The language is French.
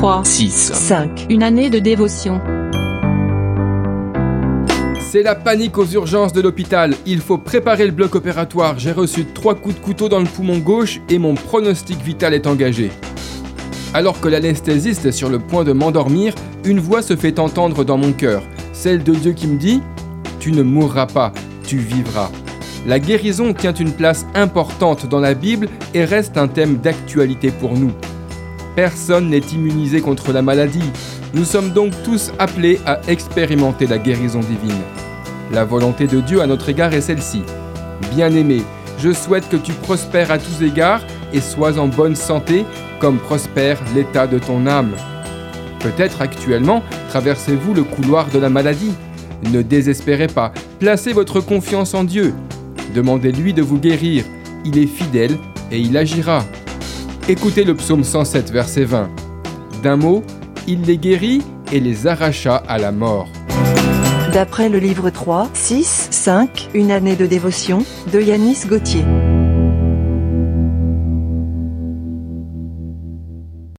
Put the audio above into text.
3, 6, 5. Une année de dévotion. C'est la panique aux urgences de l'hôpital. Il faut préparer le bloc opératoire. J'ai reçu trois coups de couteau dans le poumon gauche et mon pronostic vital est engagé. Alors que l'anesthésiste est sur le point de m'endormir, une voix se fait entendre dans mon cœur, celle de Dieu qui me dit ⁇ Tu ne mourras pas, tu vivras ⁇ La guérison tient une place importante dans la Bible et reste un thème d'actualité pour nous. Personne n'est immunisé contre la maladie. Nous sommes donc tous appelés à expérimenter la guérison divine. La volonté de Dieu à notre égard est celle-ci. Bien-aimé, je souhaite que tu prospères à tous égards et sois en bonne santé comme prospère l'état de ton âme. Peut-être actuellement traversez-vous le couloir de la maladie. Ne désespérez pas, placez votre confiance en Dieu. Demandez-lui de vous guérir. Il est fidèle et il agira. Écoutez le psaume 107, verset 20. D'un mot, il les guérit et les arracha à la mort. D'après le livre 3, 6, 5, Une année de dévotion, de Yanis Gauthier.